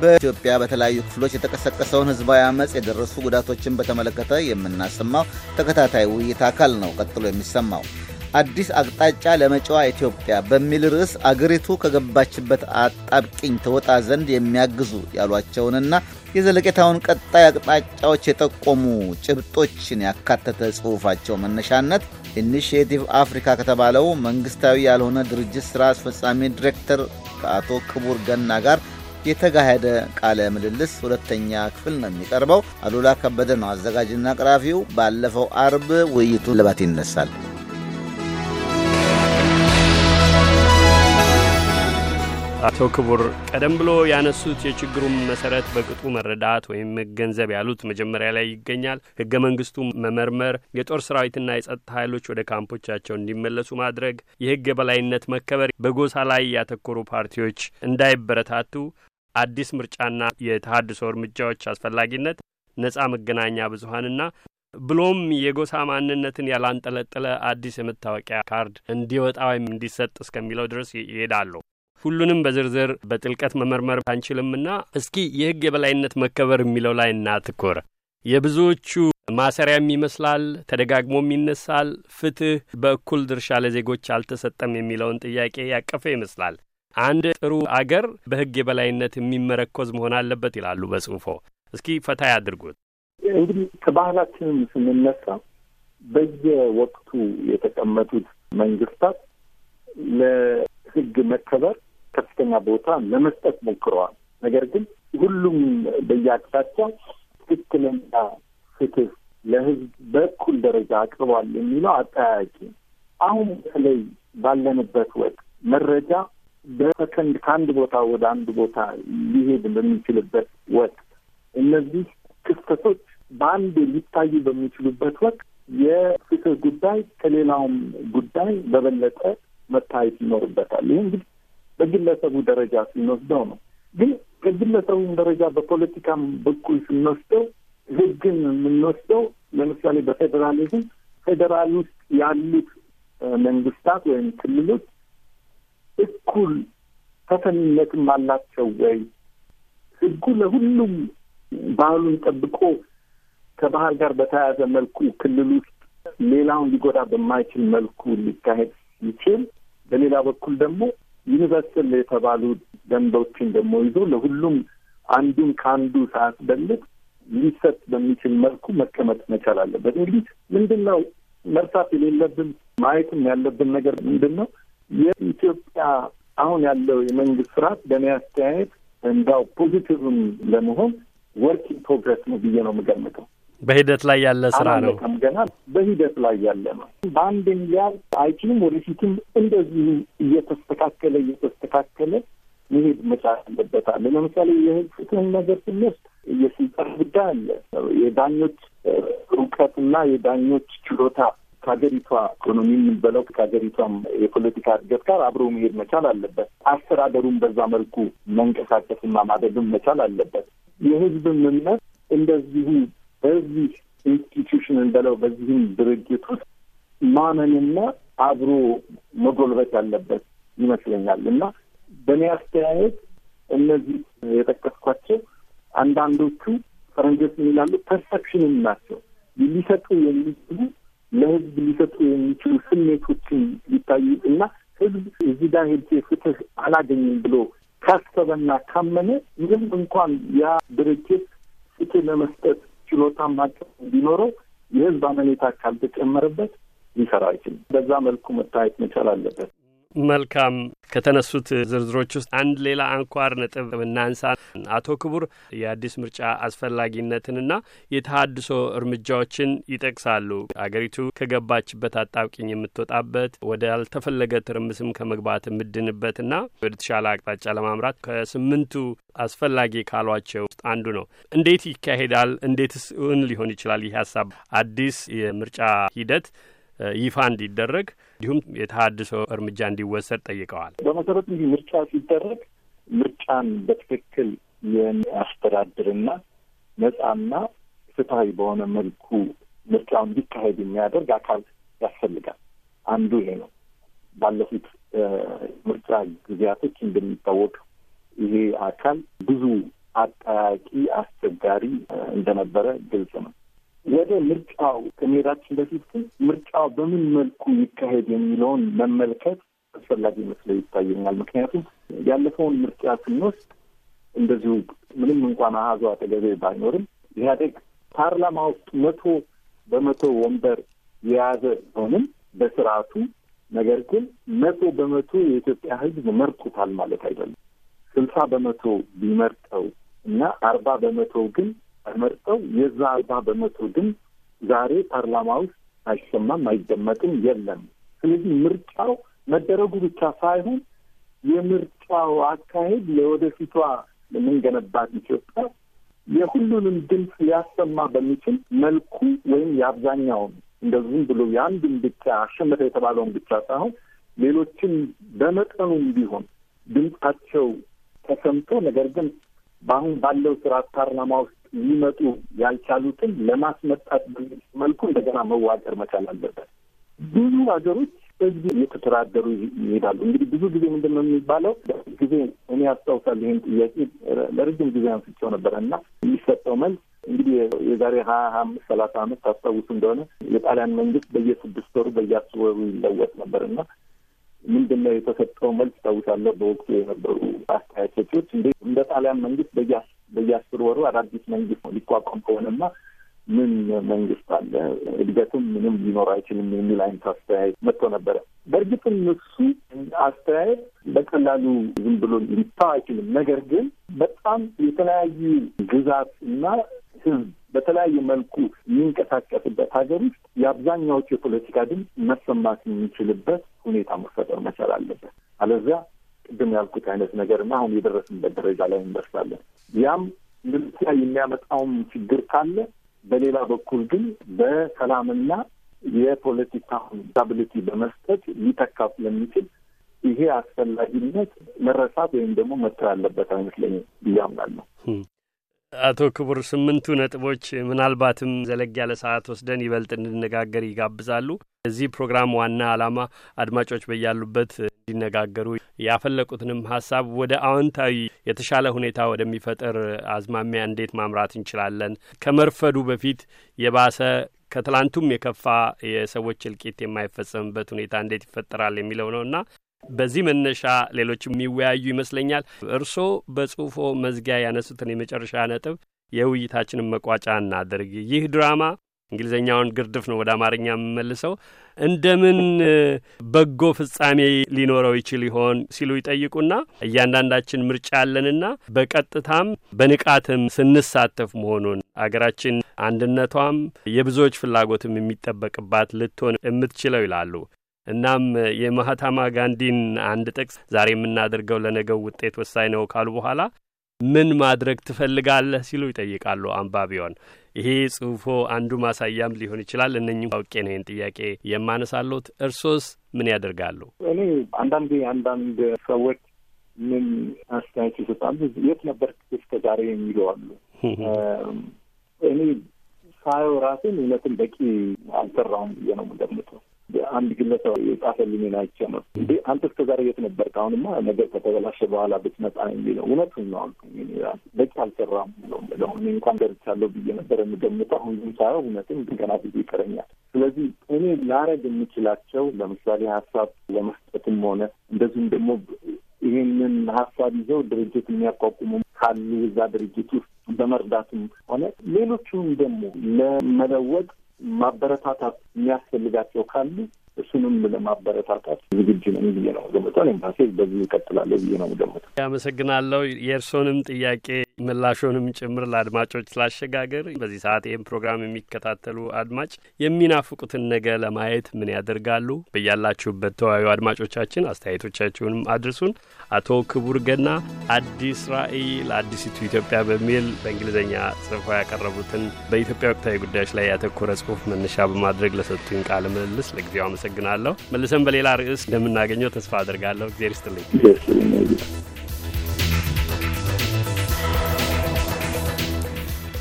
በኢትዮጵያ በተለያዩ ክፍሎች የተቀሰቀሰውን ህዝባዊ አመፅ የደረሱ ጉዳቶችን በተመለከተ የምናሰማው ተከታታይ ውይይት አካል ነው። ቀጥሎ የሚሰማው አዲስ አቅጣጫ ለመጪዋ ኢትዮጵያ በሚል ርዕስ አገሪቱ ከገባችበት አጣብቂኝ ትወጣ ዘንድ የሚያግዙ ያሏቸውንና የዘለቄታውን ቀጣይ አቅጣጫዎች የጠቆሙ ጭብጦችን ያካተተ ጽሑፋቸው መነሻነት Initiative Africa ከተባለው መንግስታዊ ያልሆነ ድርጅት ሥራ አስፈጻሚ ዲሬክተር ከአቶ ክቡር ገና ጋር የተካሄደ ቃለ ምልልስ ሁለተኛ ክፍል ነው የሚቀርበው። አሉላ ከበደ ነው አዘጋጅና አቅራቢው። ባለፈው አርብ ውይይቱ ልባት ይነሳል። አቶ ክቡር ቀደም ብሎ ያነሱት የችግሩን መሰረት በቅጡ መረዳት ወይም መገንዘብ ያሉት መጀመሪያ ላይ ይገኛል። ህገ መንግስቱ መመርመር፣ የጦር ሰራዊትና የጸጥታ ኃይሎች ወደ ካምፖቻቸው እንዲመለሱ ማድረግ፣ የህግ የበላይነት መከበር፣ በጎሳ ላይ ያተኮሩ ፓርቲዎች እንዳይበረታቱ፣ አዲስ ምርጫና የተሃድሶ እርምጃዎች አስፈላጊነት፣ ነጻ መገናኛ ብዙሀንና ብሎም የጎሳ ማንነትን ያላንጠለጠለ አዲስ የመታወቂያ ካርድ እንዲወጣ ወይም እንዲሰጥ እስከሚለው ድረስ ይሄዳሉ። ሁሉንም በዝርዝር በጥልቀት መመርመር አንችልምና እስኪ የህግ የበላይነት መከበር የሚለው ላይ እናትኮር። የብዙዎቹ ማሰሪያም ይመስላል፣ ተደጋግሞም ይነሳል። ፍትህ በእኩል ድርሻ ለዜጎች አልተሰጠም የሚለውን ጥያቄ ያቀፈ ይመስላል። አንድ ጥሩ አገር በህግ የበላይነት የሚመረኮዝ መሆን አለበት ይላሉ በጽሁፎ። እስኪ ፈታ ያድርጉት። እንግዲህ ከባህላችንም ስንነሳ በየወቅቱ የተቀመጡት መንግስታት ለህግ መከበር ከፍተኛ ቦታ ለመስጠት ሞክረዋል። ነገር ግን ሁሉም በየአቅጣጫው ትክክለኛ ፍትህ ለህዝብ በእኩል ደረጃ አቅርቧል የሚለው አጠያያቂ። አሁን በተለይ ባለንበት ወቅት መረጃ በሰከንድ ከአንድ ቦታ ወደ አንድ ቦታ ሊሄድ በሚችልበት ወቅት እነዚህ ክስተቶች በአንድ ሊታዩ በሚችሉበት ወቅት የፍትህ ጉዳይ ከሌላውም ጉዳይ በበለጠ መታየት ይኖርበታል። ይህ እንግዲህ በግለሰቡ ደረጃ ስንወስደው ነው። ግን ከግለሰቡም ደረጃ በፖለቲካም በኩል ስንወስደው ህግን የምንወስደው ለምሳሌ በፌዴራሊዝም ፌዴራል ውስጥ ያሉት መንግስታት ወይም ክልሎች እኩል ተሰሚነትም አላቸው ወይ? ህጉ ለሁሉም ባህሉን ጠብቆ ከባህል ጋር በተያያዘ መልኩ ክልል ውስጥ ሌላውን ሊጎዳ በማይችል መልኩ ሊካሄድ ይችል በሌላ በኩል ደግሞ universal የተባሉ ደንቦችን ደግሞ ይዞ ለሁሉም አንዱን ከአንዱ ሳያስበልጥ ሊሰጥ በሚችል መልኩ መቀመጥ መቻል አለበት። እንግዲህ ምንድን ነው መርሳት የሌለብን ማየትም ያለብን ነገር ምንድን ነው የኢትዮጵያ አሁን ያለው የመንግስት ስርዓት በእኔ አስተያየት እንዳው positive ም ለመሆን work in progress ነው ብዬ ነው የምገምተው። በሂደት ላይ ያለ ስራ ነው። ገና በሂደት ላይ ያለ ነው። በአንድ ሊያልቅ አይችልም። ወደፊትም እንደዚሁ እየተስተካከለ እየተስተካከለ መሄድ መቻል አለበታል። ለምሳሌ የህግ ፍትህን ነገር ስንወስድ የስልጣን ጉዳይ አለ። የዳኞች እውቀትና የዳኞች ችሎታ ከሀገሪቷ ኢኮኖሚ የምንበለው ከሀገሪቷም የፖለቲካ እድገት ጋር አብሮ መሄድ መቻል አለበት። አስተዳደሩን በዛ መልኩ መንቀሳቀስና ማደግም መቻል አለበት። የህዝብም እምነት እንደዚሁ በዚህ institution እንበለው በዚህም ድርጅት ውስጥ ማመንና አብሮ መጎልበት ያለበት ይመስለኛል እና በእኔ አስተያየት እነዚህ የጠቀስኳቸው አንዳንዶቹ ፈረንጆች ይላሉ perception ም ናቸው ሊሰጡ የሚችሉ ለህዝብ ሊሰጡ የሚችሉ ስሜቶችን ሊታዩ እና ህዝብ እዚህ ጋር ሄጄ ፍትህ አላገኝም ብሎ ካሰበና ካመነ ምንም እንኳን ያ ድርጅት ፍትህ ለመስጠት ችሎታ ማቀፍ እንዲኖረው የህዝብ አመኔታ ካልተጨመረበት ሊሰራ አይችልም። በዛ መልኩ መታየት መቻል አለበት። መልካም። ከተነሱት ዝርዝሮች ውስጥ አንድ ሌላ አንኳር ነጥብ እናንሳ። አቶ ክቡር የአዲስ ምርጫ አስፈላጊነትንና የተሃድሶ እርምጃዎችን ይጠቅሳሉ። አገሪቱ ከገባችበት አጣብቂኝ የምትወጣበት ወደ ያልተፈለገ ትርምስም ከመግባት የምድንበትና ወደ ተሻለ አቅጣጫ ለማምራት ከስምንቱ አስፈላጊ ካሏቸው ውስጥ አንዱ ነው። እንዴት ይካሄዳል? እንዴትስ እውን ሊሆን ይችላል? ይህ ሀሳብ አዲስ የምርጫ ሂደት ይፋ እንዲደረግ እንዲሁም የተሃድሶ እርምጃ እንዲወሰድ ጠይቀዋል። በመሰረቱ እንዲህ ምርጫ ሲደረግ ምርጫን በትክክል የሚያስተዳድርና ነጻና ፍትሀዊ በሆነ መልኩ ምርጫው እንዲካሄድ የሚያደርግ አካል ያስፈልጋል። አንዱ ይሄ ነው። ባለፉት ምርጫ ጊዜያቶች እንደሚታወቅ ይሄ አካል ብዙ አጠያቂ፣ አስቸጋሪ እንደነበረ ግልጽ ነው። ወደ ምርጫው ከመሄዳችን በፊት ግን ምርጫው በምን መልኩ ይካሄድ የሚለውን መመልከት አስፈላጊ መስሎ ይታየኛል። ምክንያቱም ያለፈውን ምርጫ ስንወስድ እንደዚሁ ምንም እንኳን አሃዙ አጠገቤ ባይኖርም ኢህአዴግ ፓርላማ ውስጥ መቶ በመቶ ወንበር የያዘ ቢሆንም በስርዓቱ ነገር ግን መቶ በመቶ የኢትዮጵያ ሕዝብ መርጦታል ማለት አይደለም። ስልሳ በመቶ ቢመርጠው እና አርባ በመቶ ግን አይመርጠው የዛ አርባ በመቶ ግን ዛሬ ፓርላማ ውስጥ አይሰማም፣ አይደመጥም፣ የለም። ስለዚህ ምርጫው መደረጉ ብቻ ሳይሆን የምርጫው አካሄድ ለወደፊቷ ለምንገነባት ኢትዮጵያ የሁሉንም ድምፅ ሊያሰማ በሚችል መልኩ ወይም የአብዛኛውን እንደዚህም ብሎ የአንድን ብቻ አሸነፈ የተባለውን ብቻ ሳይሆን ሌሎችን በመጠኑም ቢሆን ድምፃቸው ተሰምቶ ነገር ግን በአሁን ባለው ስርዓት ፓርላማ ውስጥ ሊመጡ ያልቻሉትን ለማስመጣት በሚል መልኩ እንደገና መዋቀር መቻል አለበት። ብዙ ሀገሮች በዚህ እየተደራደሩ ይሄዳሉ። እንግዲህ ብዙ ጊዜ ምንድን ነው የሚባለው ጊዜ እኔ አስታውሳለሁ ይህን ጥያቄ ለረጅም ጊዜ አንስቼው ነበረ እና የሚሰጠው መልስ እንግዲህ የዛሬ ሀያ አምስት ሰላሳ አመት ታስታውሱ እንደሆነ የጣሊያን መንግስት በየስድስት ወሩ በየአስር ወሩ ይለወጥ ነበር እና ምንድን ነው የተሰጠው መልስ ታውሳለሁ። በወቅቱ የነበሩ እንዴ እንደ ጣሊያን መንግስት በየአስር ወሩ አዳዲስ መንግስት ሊቋቋም ከሆነማ ምን መንግስት አለ? እድገትም ምንም ሊኖር አይችልም የሚል አይነት አስተያየት መጥቶ ነበረ። በእርግጥም እሱ አስተያየት በቀላሉ ዝም ብሎ ሊታው አይችልም። ነገር ግን በጣም የተለያዩ ግዛት እና ህዝብ በተለያየ መልኩ የሚንቀሳቀስበት ሀገር ውስጥ የአብዛኛዎቹ የፖለቲካ ድምፅ መሰማት የሚችልበት ሁኔታ መፈጠር መቻል አለበት። አለዚያ ቅድም ያልኩት አይነት ነገር እና አሁን የደረስንበት ደረጃ ላይ እንደርሳለን። ያም ምርጫ የሚያመጣውም ችግር ካለ በሌላ በኩል ግን በሰላምና የፖለቲካ ስታቢሊቲ በመስጠት ሊተካ ስለሚችል ይሄ አስፈላጊነት መረሳት ወይም ደግሞ መተው ያለበት አይመስለኝም ብዬ አምናለሁ። አቶ ክቡር ስምንቱ ነጥቦች ምናልባትም ዘለግ ያለ ሰዓት ወስደን ይበልጥ እንድነጋገር ይጋብዛሉ። እዚህ ፕሮግራም ዋና ዓላማ አድማጮች በያሉበት እንዲነጋገሩ ያፈለቁትንም ሀሳብ ወደ አዎንታዊ የተሻለ ሁኔታ ወደሚፈጠር አዝማሚያ እንዴት ማምራት እንችላለን፣ ከመርፈዱ በፊት የባሰ ከትላንቱም የከፋ የሰዎች እልቂት የማይፈጸምበት ሁኔታ እንዴት ይፈጠራል የሚለው ነው እና በዚህ መነሻ ሌሎች የሚወያዩ ይመስለኛል። እርስዎ በጽሁፎ መዝጊያ ያነሱትን የመጨረሻ ነጥብ የውይይታችንን መቋጫ እናድርግ። ይህ ድራማ እንግሊዝኛውን ግርድፍ ነው ወደ አማርኛ የምመልሰው እንደምን በጎ ፍጻሜ ሊኖረው ይችል ይሆን ሲሉ ይጠይቁና እያንዳንዳችን ምርጫ ያለንና በቀጥታም በንቃትም ስንሳተፍ መሆኑን አገራችን አንድነቷም የብዙዎች ፍላጎትም የሚጠበቅባት ልትሆን የምትችለው ይላሉ። እናም የማህታማ ጋንዲን አንድ ጥቅስ ዛሬ የምናደርገው ለነገው ውጤት ወሳኝ ነው ካሉ በኋላ ምን ማድረግ ትፈልጋለህ ሲሉ ይጠይቃሉ አንባቢውን። ይሄ ጽሁፎ አንዱ ማሳያም ሊሆን ይችላል። እነኝም አውቄ ነው ይህን ጥያቄ የማነሳሎት። እርሶስ ምን ያደርጋሉ? እኔ አንዳንዴ አንዳንድ ሰዎች ምን አስተያየት ይሰጣሉ፣ የት ነበር እስከ ዛሬ የሚሉ አሉ። እኔ ሳየው ራሴን እውነትን በቂ አልሰራሁም ብዬ ነው የምገምተው። አንድ ግለሰብ የጻፈልኝን አይቼ ነው እንዴ አንተ እስከ ዛሬ የት ነበርክ? አሁንማ ነገር ከተበላሸ በኋላ ብትመጣ የሚለው እውነቱን ነው በቂ አልሰራም ነው ምለው። እኔ እንኳን ደርቻለሁ ብዬ ነበር የምገምተው። አሁን ግን ሳየው እውነትም ገና ብዙ ይቀረኛል። ስለዚህ እኔ ላረግ የምችላቸው ለምሳሌ ሀሳብ ለመስጠትም ሆነ እንደዚሁም ደግሞ ይህንን ሀሳብ ይዘው ድርጅት የሚያቋቁሙ ካሉ እዛ ድርጅት ውስጥ በመርዳትም ሆነ ሌሎቹም ደግሞ ለመለወጥ ማበረታታት የሚያስፈልጋቸው ካሉ እሱንም ለማበረታታት ዝግጁ ነኝ ብዬ ነው ገምጠው። ራሴ በዚህ ይቀጥላለሁ ብዬ ነው ገምጠው። ያመሰግናለሁ። የእርስዎንም ጥያቄ ምላሾንም ጭምር ለአድማጮች ስላሸጋገር በዚህ ሰዓት ይህም ፕሮግራም የሚከታተሉ አድማጭ የሚናፍቁትን ነገ ለማየት ምን ያደርጋሉ? በያላችሁበት ተወያዩ አድማጮቻችን አስተያየቶቻችሁንም አድርሱን። አቶ ክቡር ገና አዲስ ራዕይ ለአዲሲቱ ኢትዮጵያ በሚል በእንግሊዝኛ ጽፎ ያቀረቡትን በኢትዮጵያ ወቅታዊ ጉዳዮች ላይ ያተኮረ ጽሁፍ መነሻ በማድረግ ለሰጡኝ ቃለ ምልልስ ለጊዜው አመሰግናለሁ። መልሰን በሌላ ርዕስ እንደምናገኘው ተስፋ አድርጋለሁ። እግዜር ይስጥልኝ።